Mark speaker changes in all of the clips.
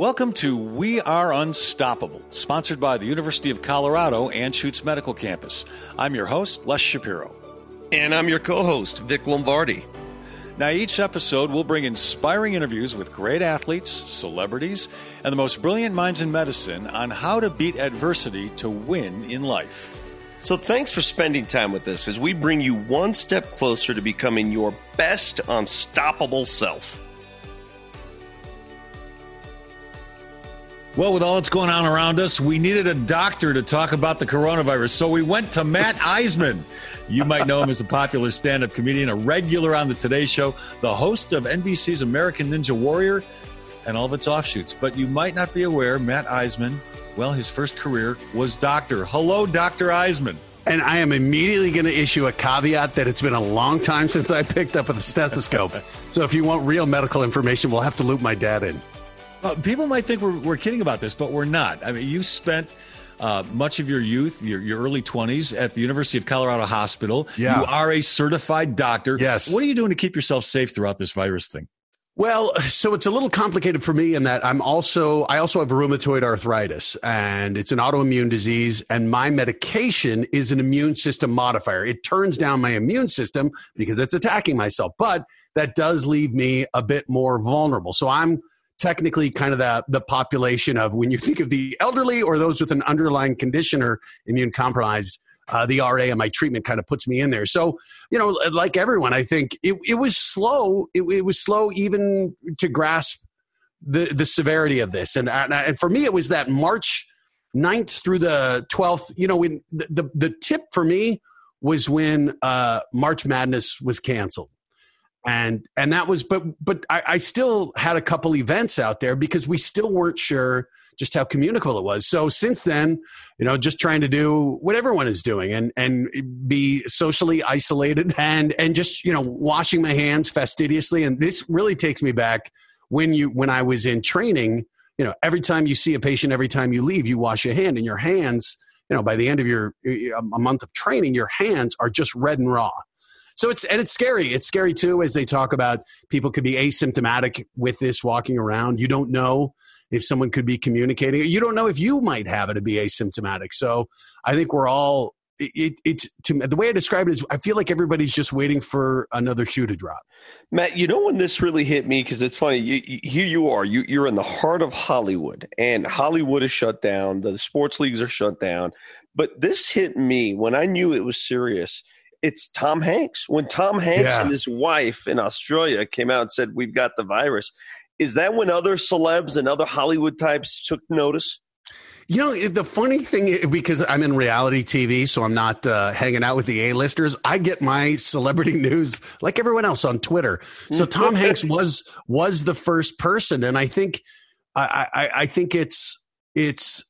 Speaker 1: Welcome to We Are Unstoppable, sponsored by the University of Colorado Anschutz Medical Campus. I'm your host, Les Shapiro.
Speaker 2: And I'm your co host, Vic Lombardi.
Speaker 1: Now, each episode will bring inspiring interviews with great athletes, celebrities, and the most brilliant minds in medicine on how to beat adversity to win in life.
Speaker 2: So, thanks for spending time with us as we bring you one step closer to becoming your best unstoppable self.
Speaker 1: Well, with all that's going on around us, we needed a doctor to talk about the coronavirus. So we went to Matt Iseman. You might know him as a popular stand up comedian, a regular on the Today Show, the host of NBC's American Ninja Warrior, and all of its offshoots. But you might not be aware, Matt Iseman, well, his first career was doctor. Hello, Dr. Iseman.
Speaker 3: And I am immediately going to issue a caveat that it's been a long time since I picked up a stethoscope. so if you want real medical information, we'll have to loop my dad in.
Speaker 1: Uh, people might think we're, we're kidding about this, but we're not. I mean, you spent uh, much of your youth, your, your early 20s, at the University of Colorado Hospital.
Speaker 3: Yeah.
Speaker 1: You are a certified doctor.
Speaker 3: Yes.
Speaker 1: What are you doing to keep yourself safe throughout this virus thing?
Speaker 3: Well, so it's a little complicated for me in that I'm also I also have rheumatoid arthritis and it's an autoimmune disease and my medication is an immune system modifier. It turns down my immune system because it's attacking myself, but that does leave me a bit more vulnerable. So I'm technically kind of the, the population of when you think of the elderly or those with an underlying condition or immune compromised, uh, the RA and my treatment kind of puts me in there. So, you know, like everyone, I think it, it was slow. It, it was slow even to grasp the, the severity of this. And, and for me, it was that March 9th through the 12th, you know, when the, the, the tip for me was when uh, March Madness was canceled and and that was but but I, I, still had a couple events out there because we still weren't sure just how communicable it was. So since then you know just trying to do what everyone is doing and and be socially isolated and and just you know washing my hands fastidiously. And this really takes me back when you when i was in training you know every time you see a patient every time you leave you wash your hand and your hands you know by the end of your a month of training your hands are just red and raw so it's and it's scary. It's scary too as they talk about people could be asymptomatic with this walking around. You don't know if someone could be communicating. You don't know if you might have it to be asymptomatic. So I think we're all it, it, to, the way I describe it is I feel like everybody's just waiting for another shoe to drop.
Speaker 2: Matt, you know when this really hit me because it's funny. You, you, here you are. You, you're in the heart of Hollywood, and Hollywood is shut down. The sports leagues are shut down. But this hit me when I knew it was serious it's Tom Hanks. When Tom Hanks yeah. and his wife in Australia came out and said, We've got the virus, is that when other celebs and other Hollywood types took notice?
Speaker 3: You know, the funny thing, because I'm in reality TV, so I'm not uh, hanging out with the A-listers. I get my celebrity news like everyone else on Twitter. So Tom Hanks was was the first person, and I think I, I, I think it's it's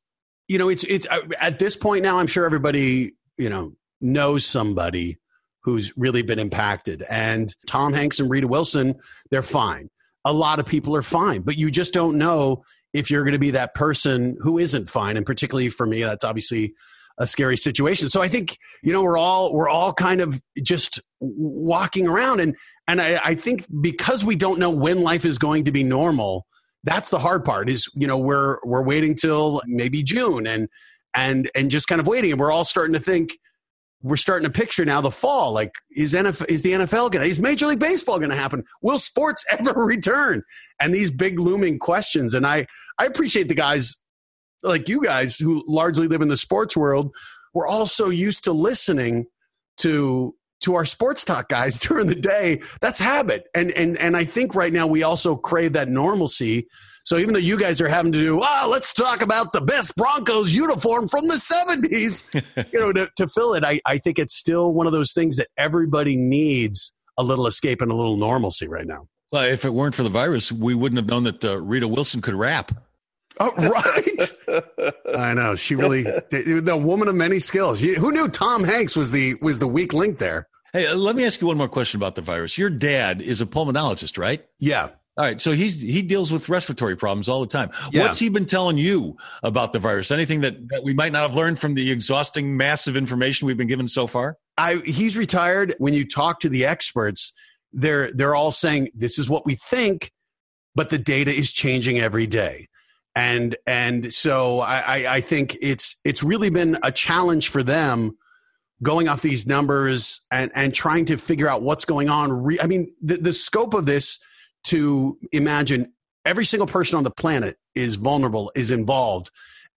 Speaker 3: you know it's it's at this point now. I'm sure everybody you know knows somebody who's really been impacted. And Tom Hanks and Rita Wilson, they're fine. A lot of people are fine, but you just don't know if you're going to be that person who isn't fine. And particularly for me, that's obviously a scary situation. So I think you know we're all we're all kind of just walking around, and and I, I think because we don't know when life is going to be normal, that's the hard part. Is you know we're we're waiting till maybe June and and and just kind of waiting, and we're all starting to think we're starting to picture now the fall. Like, is NFL, is the NFL to, is Major League Baseball to happen? Will sports ever return? And these big looming questions. And I, I appreciate the guys like you guys who largely live in the sports world. We're all so used to listening to to our sports talk guys during the day. That's habit. And and and I think right now we also crave that normalcy so even though you guys are having to do, oh, let's talk about the best Broncos uniform from the 70s, you know, to, to fill it, I, I think it's still one of those things that everybody needs a little escape and a little normalcy right now.
Speaker 1: Well, if it weren't for the virus, we wouldn't have known that uh, Rita Wilson could rap.
Speaker 3: Oh, right. I know. She really, the woman of many skills. Who knew Tom Hanks was the, was the weak link there?
Speaker 1: Hey, uh, let me ask you one more question about the virus. Your dad is a pulmonologist, right?
Speaker 3: Yeah.
Speaker 1: All right, so he's he deals with respiratory problems all the time. Yeah. What's he been telling you about the virus? Anything that, that we might not have learned from the exhausting, massive information we've been given so far?
Speaker 3: I he's retired. When you talk to the experts, they're they're all saying this is what we think, but the data is changing every day. And and so I, I think it's it's really been a challenge for them going off these numbers and and trying to figure out what's going on. I mean, the, the scope of this to imagine every single person on the planet is vulnerable, is involved,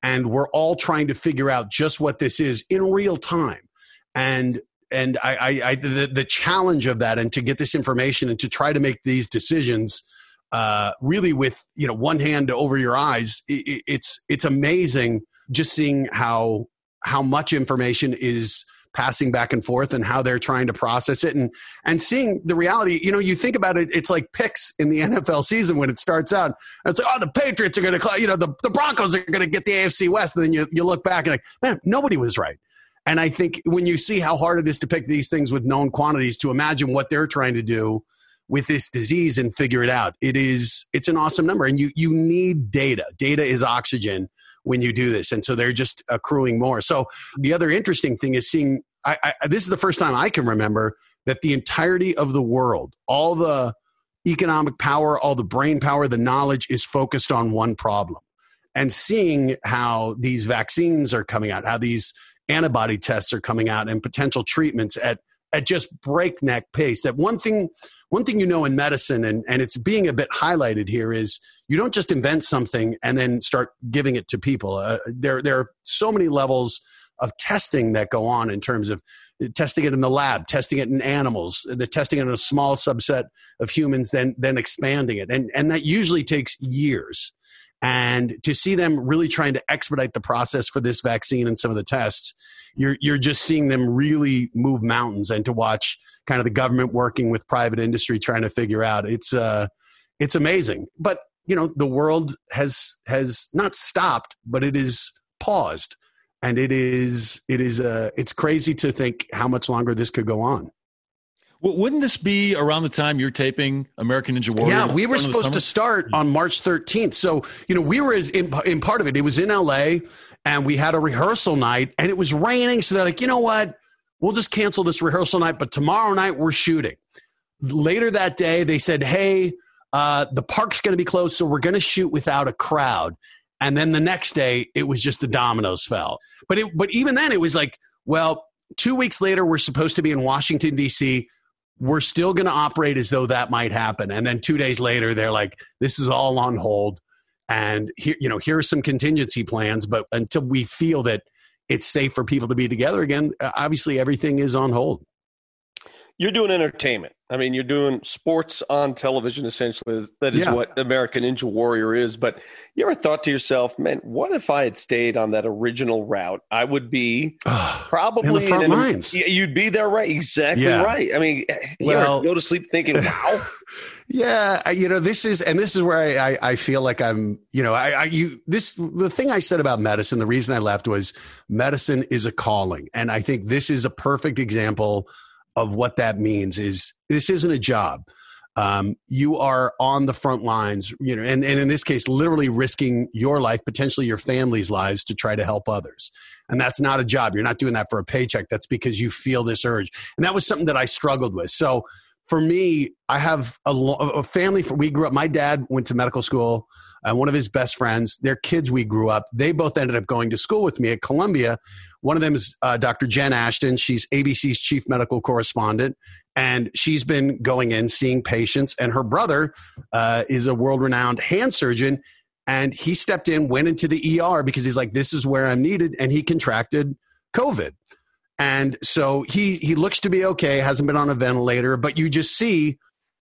Speaker 3: and we're all trying to figure out just what this is in real time. And and I, I, I the, the challenge of that, and to get this information and to try to make these decisions uh, really with you know one hand over your eyes, it, it's it's amazing just seeing how how much information is passing back and forth and how they're trying to process it and and seeing the reality you know you think about it it's like picks in the NFL season when it starts out. It's like oh the Patriots are going to you know the, the Broncos are going to get the AFC West. And then you you look back and like man nobody was right. And I think when you see how hard it is to pick these things with known quantities to imagine what they're trying to do with this disease and figure it out it is it's an awesome number and you you need data data is oxygen when you do this. And so they're just accruing more. So the other interesting thing is seeing, I, I, this is the first time I can remember that the entirety of the world, all the economic power, all the brain power, the knowledge is focused on one problem. And seeing how these vaccines are coming out, how these antibody tests are coming out, and potential treatments at at just breakneck pace. That one thing, one thing you know in medicine, and, and it's being a bit highlighted here, is you don't just invent something and then start giving it to people. Uh, there, there are so many levels of testing that go on in terms of testing it in the lab, testing it in animals, the testing it in a small subset of humans, then then expanding it, and and that usually takes years. And to see them really trying to expedite the process for this vaccine and some of the tests, you're you're just seeing them really move mountains, and to watch kind of the government working with private industry trying to figure out it's uh it's amazing. But you know the world has has not stopped but it is paused and it is it is uh it's crazy to think how much longer this could go on
Speaker 1: well, wouldn't this be around the time you're taping American Ninja Warrior?
Speaker 3: Yeah, we were supposed to start on March 13th. So, you know, we were as in, in part of it. It was in LA and we had a rehearsal night and it was raining. So they're like, you know what? We'll just cancel this rehearsal night, but tomorrow night we're shooting. Later that day, they said, hey, uh, the park's going to be closed, so we're going to shoot without a crowd. And then the next day, it was just the dominoes fell. But it, but even then, it was like, well, two weeks later, we're supposed to be in Washington D.C. We're still going to operate as though that might happen. And then two days later, they're like, this is all on hold. And here, you know, here are some contingency plans. But until we feel that it's safe for people to be together again, uh, obviously everything is on hold
Speaker 2: you're doing entertainment. I mean, you're doing sports on television, essentially. That is yeah. what American Ninja Warrior is. But you ever thought to yourself, man, what if I had stayed on that original route? I would be probably
Speaker 3: in the front
Speaker 2: in
Speaker 3: lines.
Speaker 2: You'd be there, right? Exactly yeah. right. I mean, eh, well, go to sleep thinking, wow.
Speaker 3: Yeah, you know, this is, and this is where I, I, I feel like I'm, you know, I, I, you, this, the thing I said about medicine, the reason I left was medicine is a calling. And I think this is a perfect example of what that means is this isn't a job. Um, you are on the front lines, you know, and, and in this case, literally risking your life, potentially your family's lives to try to help others. And that's not a job. You're not doing that for a paycheck. That's because you feel this urge. And that was something that I struggled with. So for me, I have a, a family. For, we grew up, my dad went to medical school. Uh, one of his best friends, their kids, we grew up, they both ended up going to school with me at Columbia one of them is uh, Dr. Jen Ashton. She's ABC's chief medical correspondent, and she's been going in seeing patients. And her brother uh, is a world renowned hand surgeon, and he stepped in, went into the ER because he's like, "This is where I'm needed," and he contracted COVID. And so he he looks to be okay, hasn't been on a ventilator, but you just see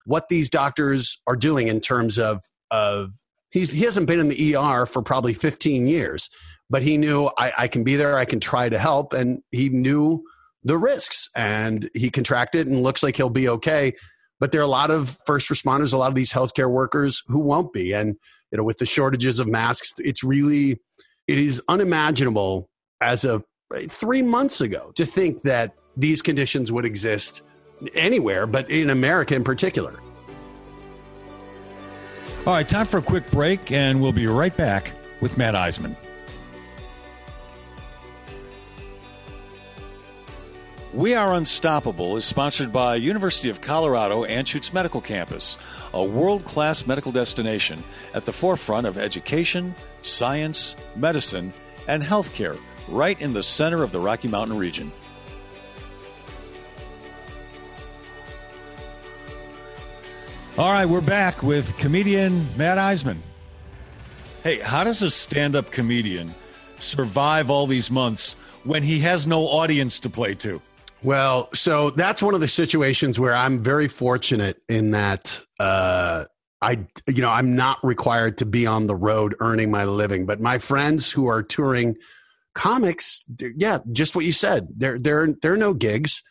Speaker 3: what these doctors are doing in terms of of he's he hasn't been in the ER for probably 15 years but he knew I, I can be there, I can try to help, and he knew the risks and he contracted and looks like he'll be okay. But there are a lot of first responders, a lot of these healthcare workers who won't be. And, you know, with the shortages of masks, it's really, it is unimaginable as of three months ago to think that these conditions would exist anywhere, but in America in particular.
Speaker 1: All right, time for a quick break, and we'll be right back with Matt Iseman. We Are Unstoppable is sponsored by University of Colorado Anschutz Medical Campus, a world-class medical destination at the forefront of education, science, medicine, and healthcare, right in the center of the Rocky Mountain region. All right, we're back with comedian Matt Iseman. Hey, how does a stand-up comedian survive all these months when he has no audience to play to?
Speaker 3: Well, so that's one of the situations where I'm very fortunate in that uh, I, you know, I'm not required to be on the road earning my living. But my friends who are touring comics, yeah, just what you said. There, there, there are no gigs.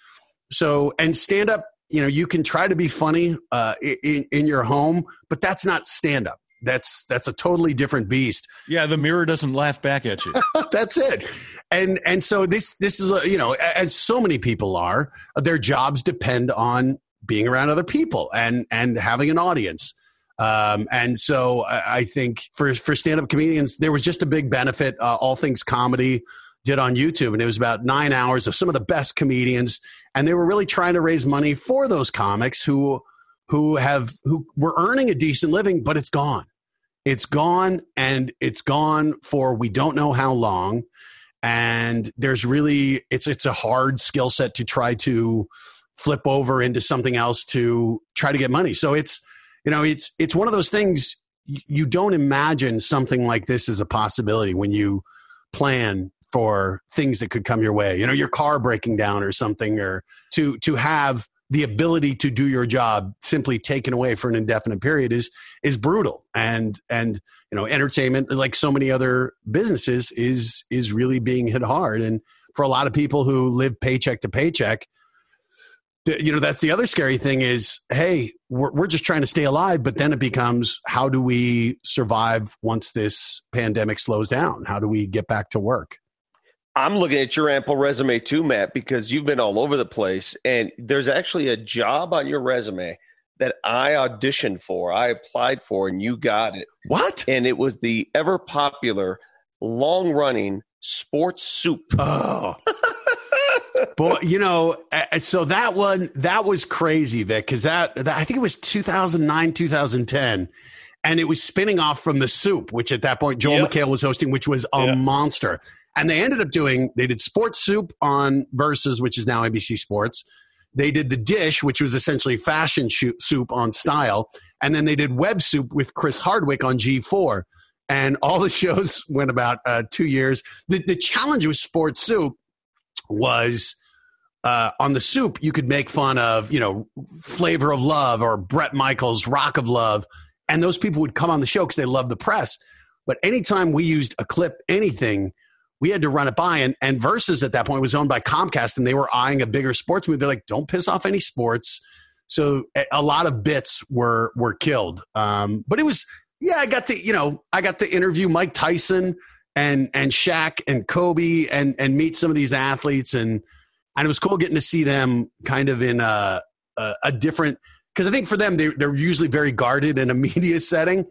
Speaker 3: So, and stand up, you know, you can try to be funny uh, in, in your home, but that's not stand up. That's that's a totally different beast.
Speaker 1: Yeah, the mirror doesn't laugh back at you.
Speaker 3: that's it. And and so this this is a, you know as so many people are, their jobs depend on being around other people and and having an audience. Um, and so I, think for for stand up comedians, there was just a big benefit. Uh, All Things Comedy did on YouTube, and it was about nine hours of some of the best comedians, and they were really trying to raise money for those comics who who have who were earning a decent living, but it's gone. It's gone, and it's gone for we don't know how long. And there's really it's it's a hard skill set to try to flip over into something else to try to get money. So it's you know it's it's one of those things you don't imagine something like this as a possibility when you plan for things that could come your way. You know, your car breaking down or something, or to to have the ability to do your job simply taken away for an indefinite period is is brutal and and you know entertainment like so many other businesses is is really being hit hard and for a lot of people who live paycheck to paycheck you know that's the other scary thing is hey we're, we're just trying to stay alive but then it becomes how do we survive once this pandemic slows down how do we get back to work
Speaker 2: I'm looking at your ample resume too, Matt, because you've been all over the place. And there's actually a job on your resume that I auditioned for, I applied for, and you got it.
Speaker 3: What?
Speaker 2: And it was the ever popular, long running sports soup.
Speaker 3: Oh. Boy, you know, so that one that was crazy, Vic, because that, that I think it was 2009, 2010 and it was spinning off from the soup, which at that point Joel yep. McHale was hosting, which was a yep. monster. And they ended up doing, they did Sports Soup on Versus, which is now NBC Sports. They did The Dish, which was essentially fashion soup on Style. And then they did Web Soup with Chris Hardwick on G4. And all the shows went about uh, two years. The, the challenge with Sports Soup was uh, on the soup, you could make fun of, you know, Flavor of Love or Bret Michaels' Rock of Love. And those people would come on the show because they love the press. But anytime we used a clip, anything, we had to run it by. And, and Versus at that point was owned by Comcast, and they were eyeing a bigger sports movie. They're like, don't piss off any sports. So a lot of bits were were killed. Um, but it was yeah, I got to you know I got to interview Mike Tyson and and Shaq and Kobe and and meet some of these athletes and and it was cool getting to see them kind of in a a, a different because I think for them they they're usually very guarded in a media setting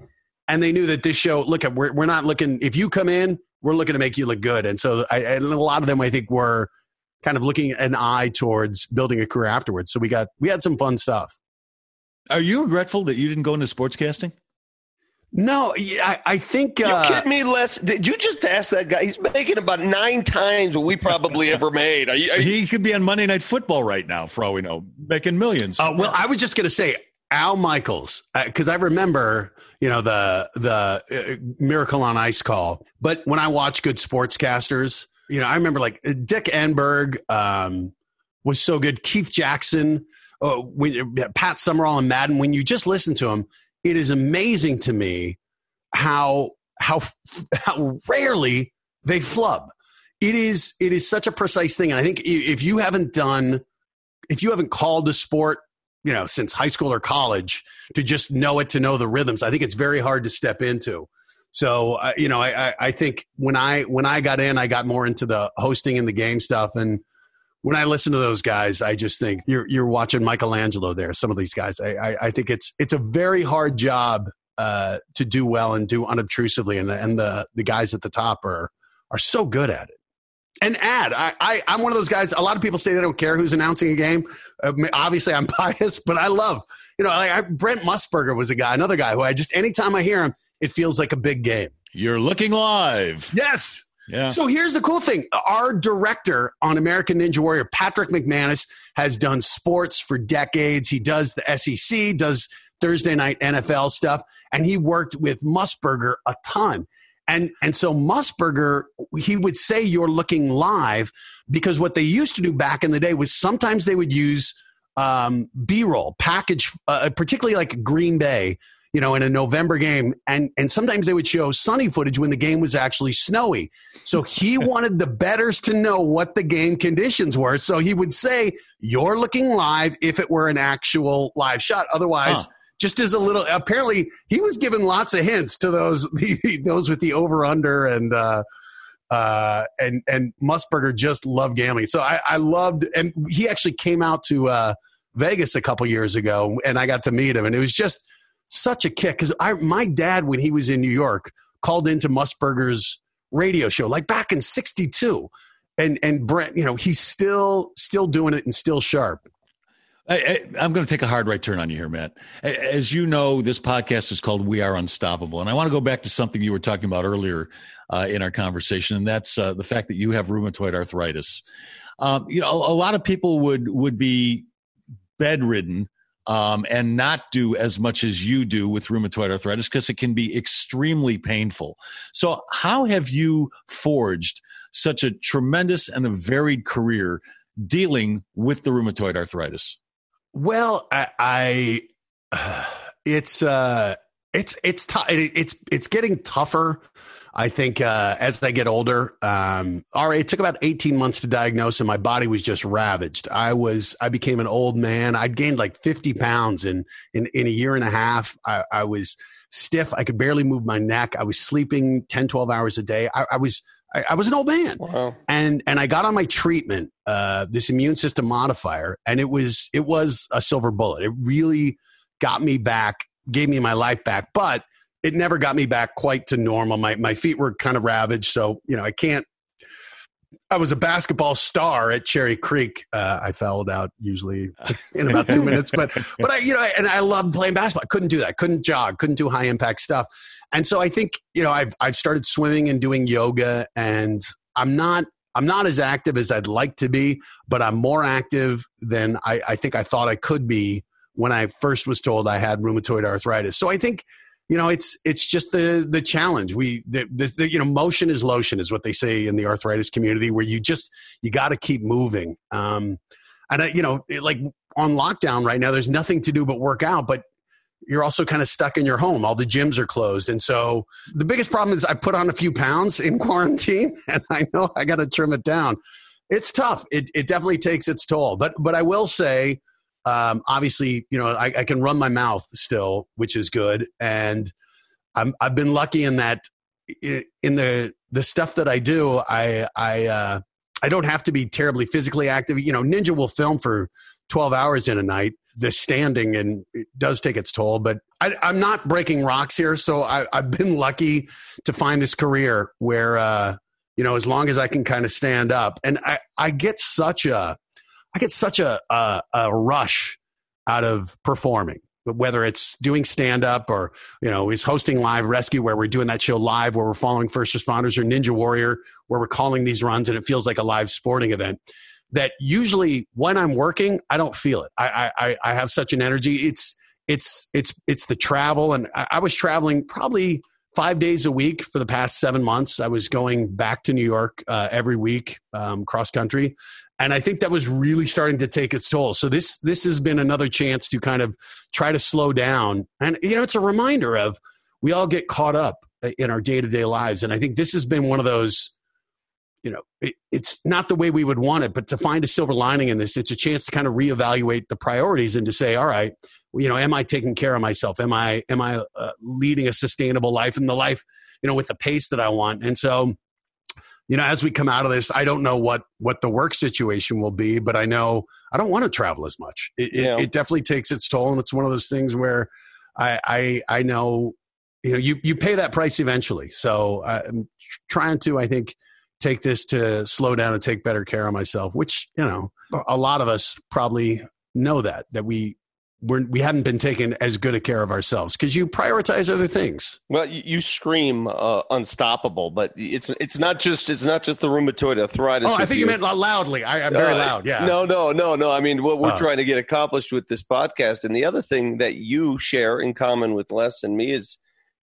Speaker 3: and they knew that this show look at we're, we're not looking if you come in we're looking to make you look good. And so I, and a lot of them, I think, were kind of looking an eye towards building a career afterwards. So we got, we had some fun stuff.
Speaker 1: Are you regretful that you didn't go into sportscasting?
Speaker 3: No, I, I think.
Speaker 2: Uh, you kidding me, Les? Did you just ask that guy? He's making about nine times what we probably ever made. Are you, are
Speaker 1: you, he could be on Monday Night Football right now, for all we know, making millions.
Speaker 3: Uh, well, I was just going to say, Al Michaels, because uh, I remember, you know, the the uh, Miracle on Ice call. But when I watch good sportscasters, you know, I remember like Dick Enberg um, was so good. Keith Jackson, uh, when, Pat Summerall and Madden. When you just listen to them, it is amazing to me how how how rarely they flub. It is it is such a precise thing, and I think if you haven't done, if you haven't called the sport you know since high school or college to just know it to know the rhythms i think it's very hard to step into. So uh, you know I, I think when i when i got in i got more into the hosting and the game stuff. And when i listen to those guys i just think you're you're watching michelangelo there some of these guys i i, I think it's it's a very hard job uh, to do well and do unobtrusively and the, and the the guys at the top are are so good at it an ad. I, I am one of those guys. A lot of people say they don't care who's announcing a game. Uh, obviously, I'm biased, but I love you know like I, Brent Musburger was a guy, another guy who I just anytime I hear him, it feels like a big game.
Speaker 1: You're looking live.
Speaker 3: Yes.
Speaker 1: Yeah.
Speaker 3: So here's the cool thing. Our director on American Ninja Warrior, Patrick McManus, has done sports for decades. He does the SEC, does Thursday night NFL stuff, and he worked with Musburger a ton. And and so Musburger, he would say you're looking live because what they used to do back in the day was sometimes they would use um, B-roll package, uh, particularly like Green Bay, you know, in a November game, and and sometimes they would show sunny footage when the game was actually snowy. So he wanted the betters to know what the game conditions were. So he would say you're looking live if it were an actual live shot. Otherwise. Huh just as a little. Apparently, he was given lots of hints to those those with the over under and. Uh, uh, and and Musburger just loved gambling. So I, I loved, and he actually came out to uh, Vegas a couple years ago, and I got to meet him, and it was just such a kick because I my dad when he was in New York called into Musburger's radio show like back in '62, and and Brent, you know, he's still still doing it and still sharp.
Speaker 1: I, am going to take a hard right turn on you here, Matt. As you know, this podcast is called We Are Unstoppable. And I want to go back to something you were talking about earlier uh, in our conversation, and that's uh, the fact that you have rheumatoid arthritis. Um, you know, a, a, lot of people would, would be bedridden um, and not do as much as you do with rheumatoid arthritis because it can be extremely painful. So, how have you forged such a tremendous and a varied career dealing with the rheumatoid arthritis?
Speaker 3: Well, I, I uh, it's uh, it's it's t- it's it's getting tougher. I think uh, as I get older, um, all right, it took about 18 months to diagnose, and my body was just ravaged. I was, I became an old man. I'd gained like 50 pounds in in, in a year and a half. I, I was stiff. I could barely move my neck. I was sleeping 10, 12 hours a day. I, I was I, I was an old man, wow. and and I got on my treatment, uh, this immune system modifier, and it was it was a silver bullet. It really got me back, gave me my life back, but it never got me back quite to normal. My my feet were kind of ravaged, so you know I can't I was a basketball star at Cherry Creek. Uh, I fouled out usually in about two minutes, but but I you know and I loved playing basketball. I couldn't do that. I couldn't jog. Couldn't do high impact stuff. And so I think you know I've I've started swimming and doing yoga, and I'm not I'm not as active as I'd like to be, but I'm more active than I, I think I thought I could be when I first was told I had rheumatoid arthritis. So I think you know it's it's just the the challenge. We the, the, the, you know motion is lotion is what they say in the arthritis community where you just you got to keep moving. Um and I, you know it, like on lockdown right now there's nothing to do but work out but you're also kind of stuck in your home. All the gyms are closed. And so the biggest problem is i put on a few pounds in quarantine and i know i got to trim it down. It's tough. It, it definitely takes its toll. But but i will say um, obviously, you know, I, I, can run my mouth still, which is good. And I'm, I've been lucky in that in the, the stuff that I do, I, I, uh, I don't have to be terribly physically active. You know, Ninja will film for 12 hours in a night, the standing, and it does take its toll, but I, am not breaking rocks here. So I, have been lucky to find this career where, uh, you know, as long as I can kind of stand up and I, I get such a, I get such a, a, a rush out of performing whether it's doing stand up or you know is hosting live rescue where we're doing that show live where we're following first responders or ninja warrior where we're calling these runs and it feels like a live sporting event that usually when i'm working i don't feel it. I i i have such an energy. It's it's it's it's the travel and i, I was traveling probably five days a week for the past seven months i was going back to new york uh, every week um, cross country and I think that was really starting to take its toll. So this this has been another chance to kind of try to slow down, and you know, it's a reminder of we all get caught up in our day to day lives, and I think this has been one of those. You know, it, it's not the way we would want it, but to find a silver lining in this, it's a chance to kind of reevaluate the priorities and to say, all right, you know, am I taking care of myself? Am I am I uh, leading a sustainable life and the life, you know, with the pace that I want? And so, you know, as we come out of this, I don't know what what the work situation will be, but I know I don't want to travel as much. It, yeah. it, it, definitely takes its toll, and it's one of those things where I I, I know you know you you pay that price eventually. So I'm trying to I think take this to slow down and take better care of myself, which, you know, a lot of us probably know that, that we, we're, we haven't been taking as good a care of ourselves because you prioritize other things.
Speaker 2: Well, you, you scream uh, unstoppable, but it's it's not just it's not just the rheumatoid arthritis.
Speaker 3: Oh, I think you, you meant loudly. I, am very uh, loud. Yeah.
Speaker 2: No, no, no, no. I mean, what we're uh. trying to get accomplished with this podcast, and the other thing that you share in common with Les and me is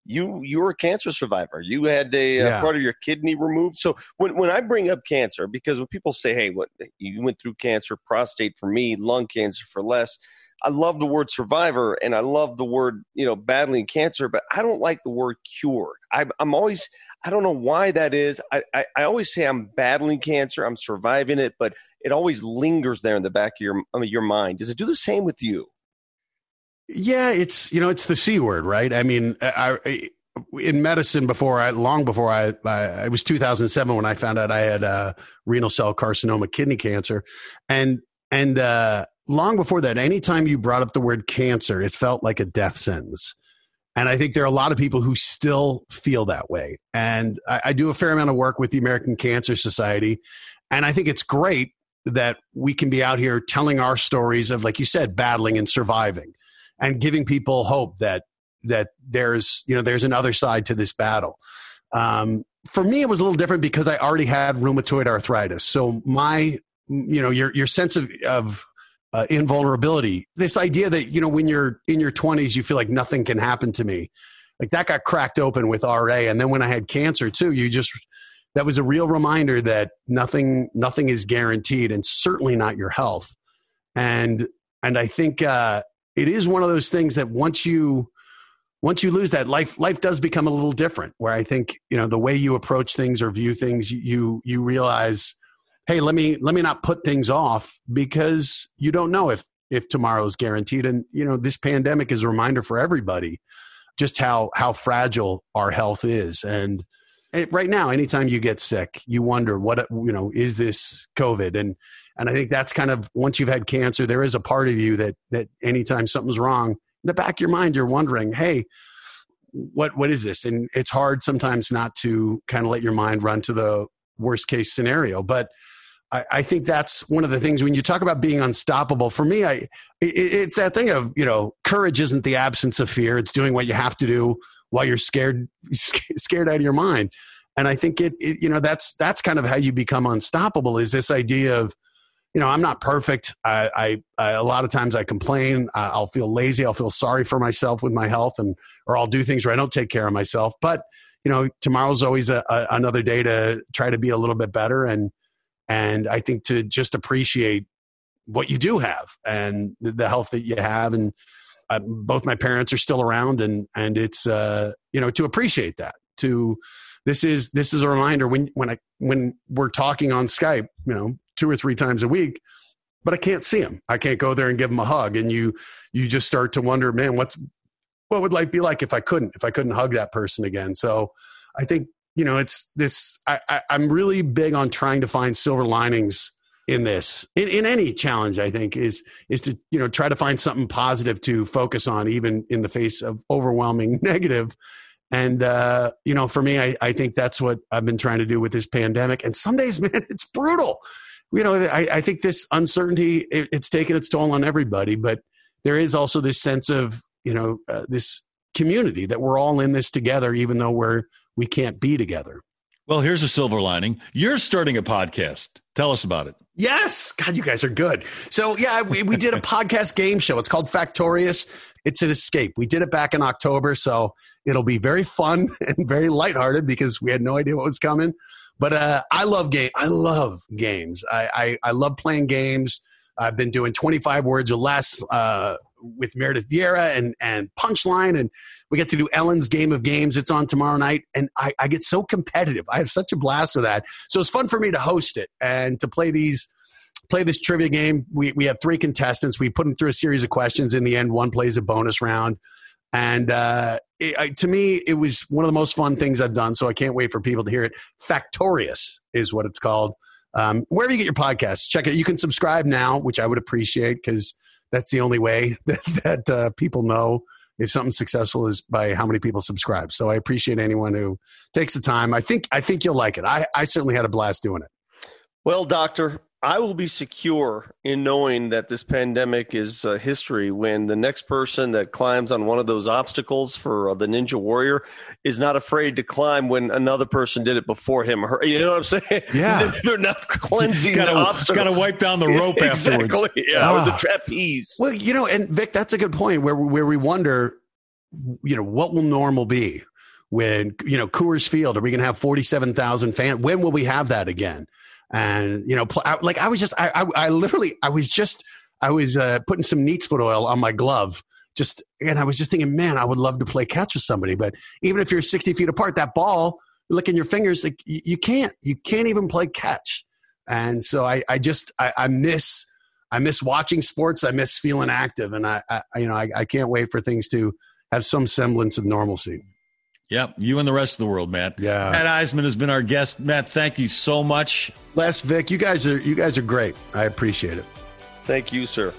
Speaker 2: you you were a cancer survivor. You had a, yeah. part of your kidney removed. So when when I bring up cancer, because when people say, "Hey, what you went through cancer, prostate for me, lung cancer for Les," I love the word survivor and I love the word you know battling cancer, but I don't like the word cure. I, I'm always I don't know why that is. I, I, I, always say I'm battling cancer, I'm surviving it, but it always lingers there in the back of your your mind. Does it do the same with you?
Speaker 3: Yeah, it's you know it's the c word, right? I mean, I, I in medicine before I long before I, I it was 2007 when I found out I had uh, renal cell carcinoma, kidney cancer, and and uh, long before that, anytime you brought up the word cancer, it felt like a death sentence. And I think there are a lot of people who still feel that way. And I, I do a fair amount of work with the American Cancer Society, and I think it's great that we can be out here telling our stories of, like you said, battling and surviving and giving people hope that that there's you know there's another side to this battle. Um, for me, it was a little different because I already had rheumatoid arthritis. So my you know your your sense of of uh, invulnerability, this idea that you know when you're in your 20s, you feel like nothing can happen to me, like that got cracked open with RA, and then when I had cancer too, you just that was a real reminder that nothing nothing is guaranteed, and certainly not your health. And and I think uh, it is one of those things that once you once you lose that life life does become a little different where i think you know the way you approach things or view things you you realize hey let me let me not put things off because you don't know if if tomorrow is guaranteed and you know this pandemic is a reminder for everybody just how how fragile our health is and it, right now anytime you get sick you wonder what you know is this covid and and I think that's kind of once you've had cancer, there is a part of you that that anytime something's wrong, in the back of your mind, you're wondering, hey, what what is this? And it's hard sometimes not to kind of let your mind run to the worst case scenario. But I, I think that's one of the things when you talk about being unstoppable. For me, I it, it's that thing of you know courage isn't the absence of fear; it's doing what you have to do while you're scared scared out of your mind. And I think it, it you know that's that's kind of how you become unstoppable. Is this idea of you know, I'm not perfect. I, I, I, a lot of times I complain. I'll feel lazy. I'll feel sorry for myself with my health, and or I'll do things where I don't take care of myself. But you know, tomorrow's always a, a, another day to try to be a little bit better, and and I think to just appreciate what you do have and the health that you have, and uh, both my parents are still around, and and it's uh, you know to appreciate that. To this is this is a reminder when when I when we're talking on Skype, you know, two or three times a week but i can't see him i can't go there and give him a hug and you you just start to wonder man what's what would life be like if i couldn't if i couldn't hug that person again so i think you know it's this I, I i'm really big on trying to find silver linings in this in, in any challenge i think is is to you know try to find something positive to focus on even in the face of overwhelming negative. And uh, you know for me I, I think that's what i've been trying to do with this pandemic. And some days man it's brutal. You know, I, I think this uncertainty it, it's taken its toll on everybody, but there is also this sense of you know uh, this community that we're all in this together, even though we're we can't be together.
Speaker 1: Well, here's a silver lining. You're starting a podcast. Tell us about it.
Speaker 3: Yes. God, you guys are good. So, yeah, we, we did a podcast game show. It's called Factorious. It's an escape. We did it back in October. So, it'll be very fun and very lighthearted because we had no idea what was coming. But uh, I love game. I love games. I, I, I love playing games. I've been doing 25 words or less uh, with Meredith Vieira and and Punchline, and we get to do Ellen's Game of Games. It's on tomorrow night, and I, I get so competitive. I have such a blast with that. So it's fun for me to host it and to play these play this trivia game. We we have three contestants. We put them through a series of questions. In the end, one plays a bonus round. And uh, it, I, to me, it was one of the most fun things I've done. So I can't wait for people to hear it. Factorious is what it's called. Um, wherever you get your podcasts, check it. You can subscribe now, which I would appreciate because that's the only way that, that uh, people know if something's successful is by how many people subscribe. So I appreciate anyone who takes the time. I think I think you'll like it. I, I certainly had a blast doing it.
Speaker 2: Well, doctor, I will be secure in knowing that this pandemic is uh, history when the next person that climbs on one of those obstacles for uh, the Ninja Warrior is not afraid to climb when another person did it before him. Or her. You know what I'm saying?
Speaker 3: Yeah.
Speaker 2: They're not cleansing
Speaker 1: gotta,
Speaker 2: the obstacle.
Speaker 1: Got to wipe down the rope
Speaker 2: exactly.
Speaker 1: afterwards.
Speaker 2: Yeah, or the
Speaker 3: Ah.
Speaker 2: trapeze.
Speaker 3: Well, you know, and Vic, that's a good point where where we wonder, you know, what will normal be when you know Coors Field? Are we going to have forty seven thousand fans? When will we have that again? And you know, pl- I, like I was just, I, I, I literally, I was just, I was uh, putting some Neat's foot oil on my glove. Just and I was just thinking, man, I would love to play catch with somebody. But even if you're sixty feet apart, that ball, licking your fingers, like you, you can't, you can't even play catch. And so I, I just, I, I miss. I miss watching sports. I miss feeling active, and I, I you know, I, I can't wait for things to have some semblance of normalcy.
Speaker 1: Yep, you and the rest of the world, Matt.
Speaker 3: Yeah.
Speaker 1: Matt Iseman has been our guest. Matt, thank you so much.
Speaker 3: Les, Vic, you guys are you guys are great. I appreciate it.
Speaker 2: Thank you, sir.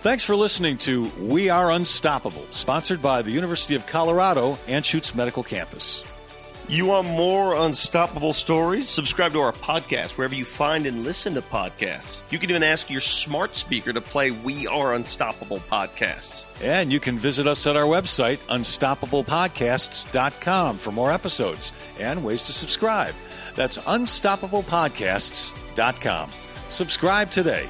Speaker 1: Thanks for listening to We Are Unstoppable, sponsored by the University of Colorado Anschutz Medical Campus.
Speaker 2: You want more unstoppable stories? Subscribe to our podcast wherever you find and listen to podcasts. You can even ask your smart speaker to play We Are Unstoppable podcasts.
Speaker 1: And you can visit us at our website, unstoppablepodcasts.com, for more episodes and ways to subscribe. That's unstoppablepodcasts.com. Subscribe today.